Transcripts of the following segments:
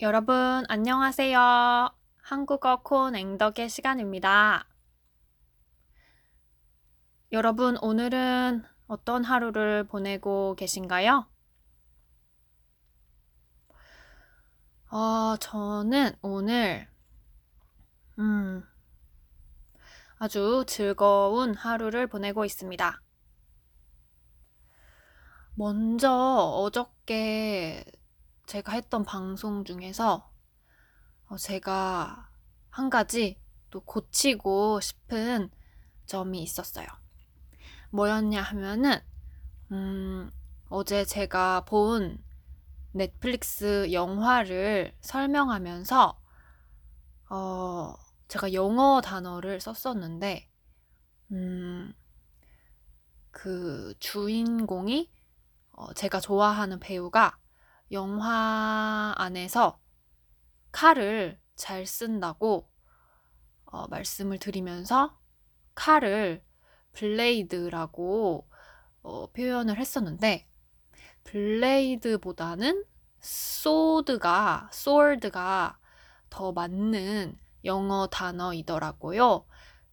여러분, 안녕하세요. 한국어 콘 앵덕의 시간입니다. 여러분, 오늘은 어떤 하루를 보내고 계신가요? 어, 저는 오늘, 음, 아주 즐거운 하루를 보내고 있습니다. 먼저 어저께 제가 했던 방송 중에서 어, 제가 한 가지 또 고치고 싶은 점이 있었어요. 뭐였냐 하면은, 음, 어제 제가 본 넷플릭스 영화를 설명하면서, 어, 제가 영어 단어를 썼었는데, 음, 그 주인공이 어, 제가 좋아하는 배우가 영화 안에서 칼을 잘 쓴다고 어, 말씀을 드리면서 칼을 블레이드라고 어, 표현을 했었는데 블레이드보다는 소드가 소드가 더 맞는 영어 단어이더라고요.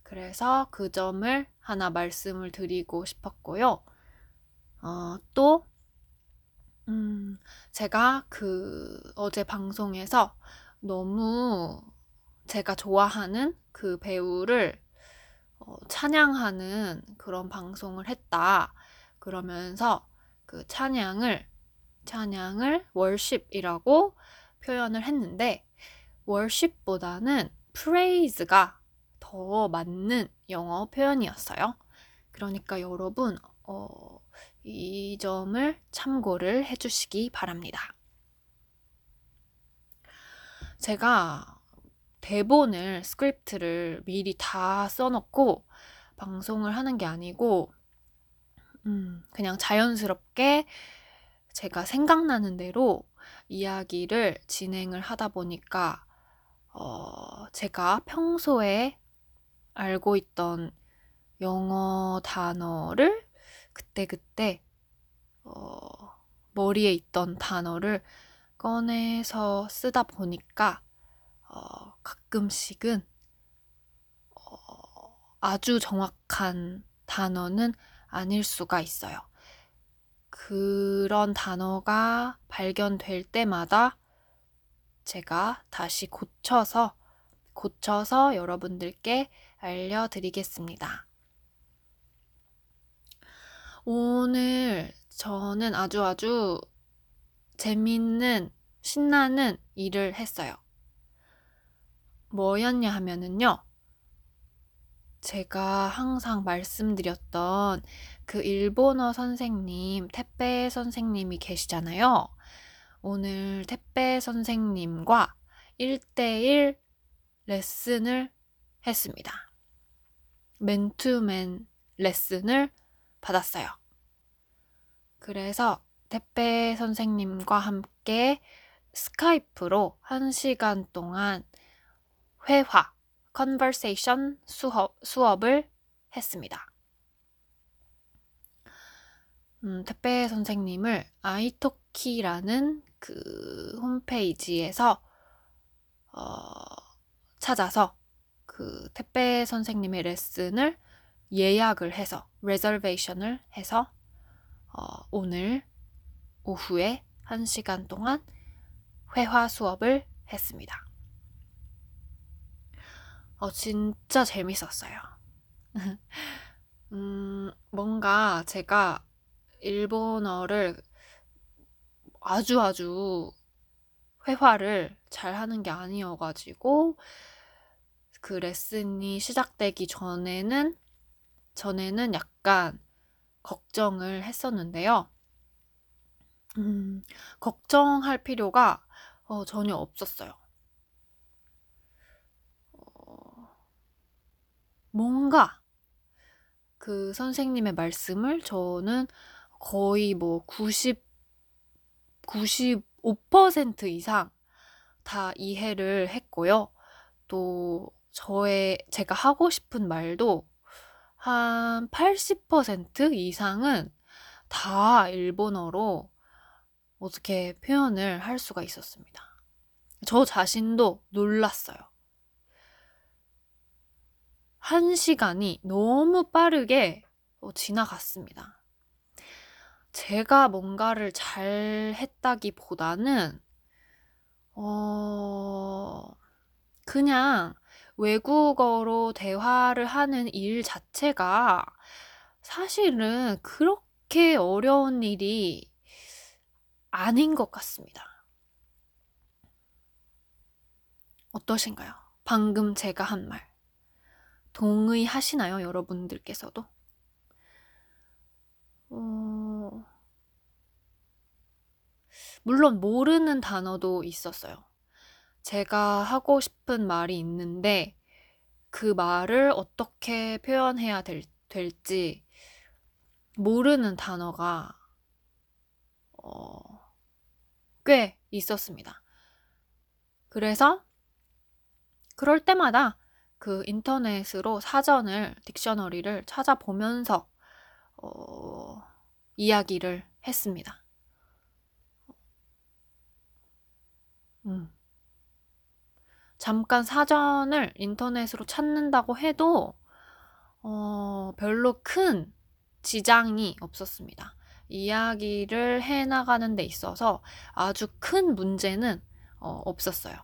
그래서 그 점을 하나 말씀을 드리고 싶었고요. 어, 또 음, 제가 그 어제 방송에서 너무 제가 좋아하는 그 배우를 어, 찬양하는 그런 방송을 했다. 그러면서 그 찬양을 찬양을 월십이라고 표현을 했는데 worship보다는 praise가 더 맞는 영어 표현이었어요. 그러니까 여러분 어, 이 점을 참고를 해주시기 바랍니다. 제가 대본을, 스크립트를 미리 다 써놓고 방송을 하는 게 아니고, 음, 그냥 자연스럽게 제가 생각나는 대로 이야기를 진행을 하다 보니까, 어, 제가 평소에 알고 있던 영어 단어를 그때그때 어, 머리에 있던 단어를 꺼내서 쓰다 보니까 어, 가끔씩은 어, 아주 정확한 단어는 아닐 수가 있어요. 그런 단어가 발견될 때마다 제가 다시 고쳐서 고쳐서 여러분들께 알려드리겠습니다. 오늘 저는 아주 아주 재밌는, 신나는 일을 했어요. 뭐였냐 하면은요. 제가 항상 말씀드렸던 그 일본어 선생님, 택배 선생님이 계시잖아요. 오늘 택배 선생님과 1대1 레슨을 했습니다. 맨투맨 레슨을 받았어요. 그래서 택배 선생님과 함께 스카이프로 1시간 동안 회화, conversation 수업, 수업을 했습니다. 음, 택배 선생님을 italki라는 그 홈페이지에서 어, 찾아서 그 택배 선생님의 레슨을 예약을 해서 reservation을 해서 어, 오늘 오후에 1시간 동안 회화 수업을 했습니다. 어, 진짜 재밌었어요. 음, 뭔가 제가 일본어를 아주 아주 회화를 잘 하는 게 아니어가지고 그 레슨이 시작되기 전에는 전에는 약간 걱정을 했었는데요. 음, 걱정할 필요가 어, 전혀 없었어요. 어, 뭔가 그 선생님의 말씀을 저는 거의 뭐 90, 95% 이상 다 이해를 했고요. 또 저의 제가 하고 싶은 말도 한 80% 이상은 다 일본어로 어떻게 표현을 할 수가 있었습니다. 저 자신도 놀랐어요. 한 시간이 너무 빠르게 어, 지나갔습니다. 제가 뭔가를 잘 했다기 보다는, 어, 그냥 외국어로 대화를 하는 일 자체가 사실은 그렇게 어려운 일이 아닌 것 같습니다. 어떠신가요? 방금 제가 한 말. 동의하시나요? 여러분들께서도? 어... 물론 모르는 단어도 있었어요. 제가 하고 싶은 말이 있는데 그 말을 어떻게 표현해야 될, 될지 모르는 단어가 어, 꽤 있었습니다. 그래서 그럴 때마다 그 인터넷으로 사전을, 딕셔너리를 찾아보면서 어, 이야기를 했습니다. 음. 잠깐 사전을 인터넷으로 찾는다고 해도 어, 별로 큰 지장이 없었습니다. 이야기를 해나가는 데 있어서 아주 큰 문제는 어, 없었어요.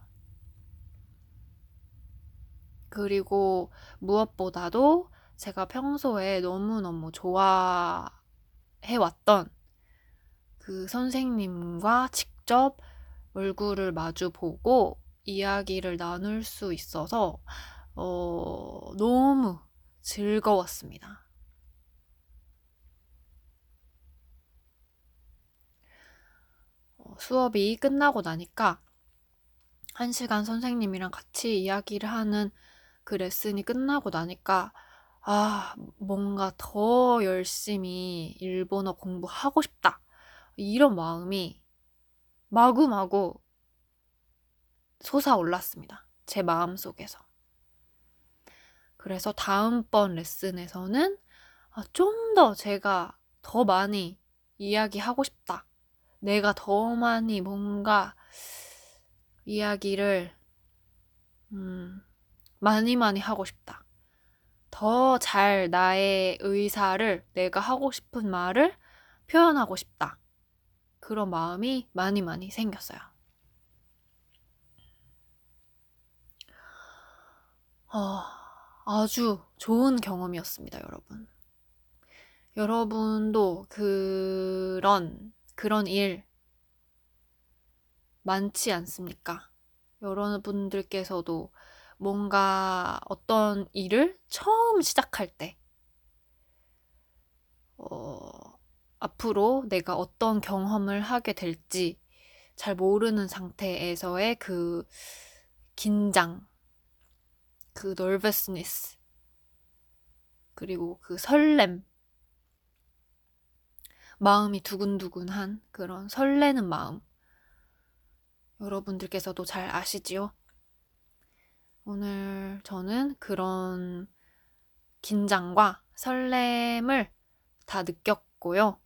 그리고 무엇보다도 제가 평소에 너무너무 좋아해왔던 그 선생님과 직접 얼굴을 마주 보고 이야기를 나눌 수 있어서 어, 너무 즐거웠습니다. 어, 수업이 끝나고 나니까 한 시간 선생님이랑 같이 이야기를 하는 그 레슨이 끝나고 나니까 아, 뭔가 더 열심히 일본어 공부하고 싶다. 이런 마음이 마구마구 솟아올랐습니다. 제 마음 속에서. 그래서 다음번 레슨에서는 아, 좀더 제가 더 많이 이야기하고 싶다. 내가 더 많이 뭔가 이야기를, 음, 많이 많이 하고 싶다. 더 잘 나의 의사를, 내가 하고 싶은 말을 표현하고 싶다. 그런 마음이 많이 많이 생겼어요. 아주 좋은 경험이었습니다, 여러분. 여러분도 그런, 그런 일 많지 않습니까? 여러분들께서도 뭔가 어떤 일을 처음 시작할 때, 어, 앞으로 내가 어떤 경험을 하게 될지 잘 모르는 상태에서의 그 긴장, 그 nervousness 그리고 그 설렘 마음이 두근두근한 그런 설레는 마음 여러분들께서도 잘 아시지요? 오늘 저는 그런 긴장과 설렘을 다 느꼈고요.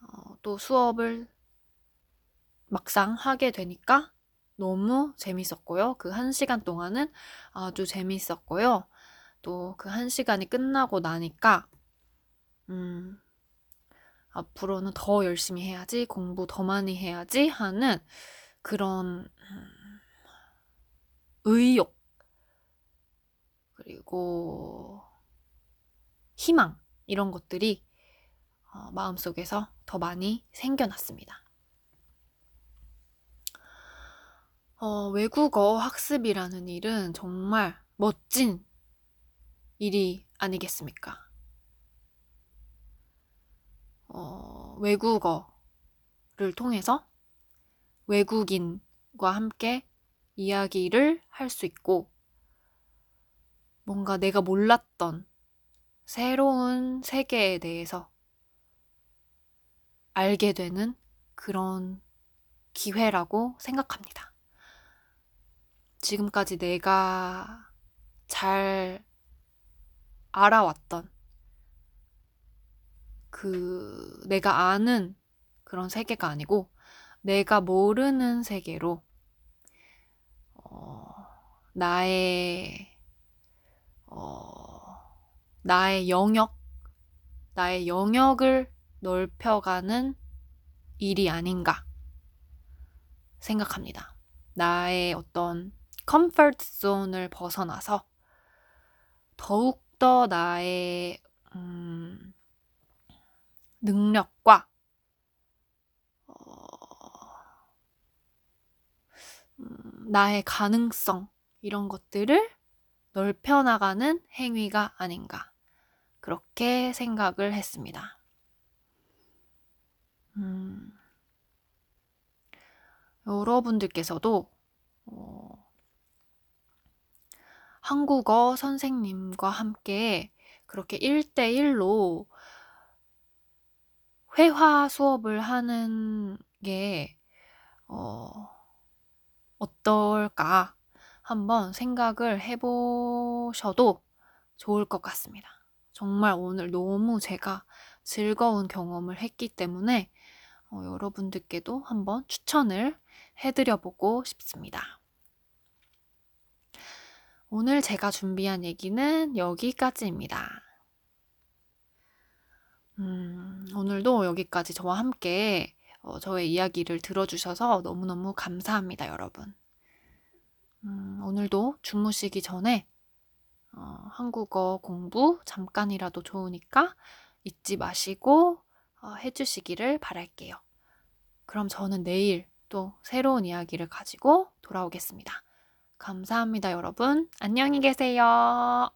어, 또 수업을 막상 하게 되니까 너무 재밌었고요. 그 한 시간 동안은 아주 재밌었고요. 또 그 한 시간이 끝나고 나니까, 음, 앞으로는 더 열심히 해야지, 공부 더 많이 해야지 하는 그런, 음, 의욕, 그리고 희망, 이런 것들이 어, 마음속에서 더 많이 생겨났습니다. 어, 외국어 학습이라는 일은 정말 멋진 일이 아니겠습니까? 어, 외국어를 통해서 외국인과 함께 이야기를 할 수 있고, 뭔가 내가 몰랐던 새로운 세계에 대해서 알게 되는 그런 기회라고 생각합니다. 지금까지 내가 잘 알아왔던 그 내가 아는 그런 세계가 아니고 내가 모르는 세계로 나의, 어, 나의 영역, 나의 영역을 넓혀가는 일이 아닌가 생각합니다. 나의 어떤 comfort zone을 벗어나서 더욱더 나의 음, 능력과 어, 음, 나의 가능성 이런 것들을 넓혀 나가는 행위가 아닌가 그렇게 생각을 했습니다. 음, 여러분들께서도 어, 한국어 선생님과 함께 그렇게 1대1로 회화 수업을 하는 게, 어, 어떨까 한번 생각을 해보셔도 좋을 것 같습니다. 정말 오늘 너무 제가 즐거운 경험을 했기 때문에 어, 여러분들께도 한번 추천을 해드려보고 싶습니다. 오늘 제가 준비한 얘기는 여기까지입니다. 음, 오늘도 여기까지 저와 함께 어, 저의 이야기를 들어주셔서 너무너무 감사합니다, 여러분. 음, 오늘도 주무시기 전에 어, 한국어 공부 잠깐이라도 좋으니까 잊지 마시고 어, 해주시기를 바랄게요. 그럼 저는 내일 또 새로운 이야기를 가지고 돌아오겠습니다. 감사합니다, 여러분. 안녕히 계세요.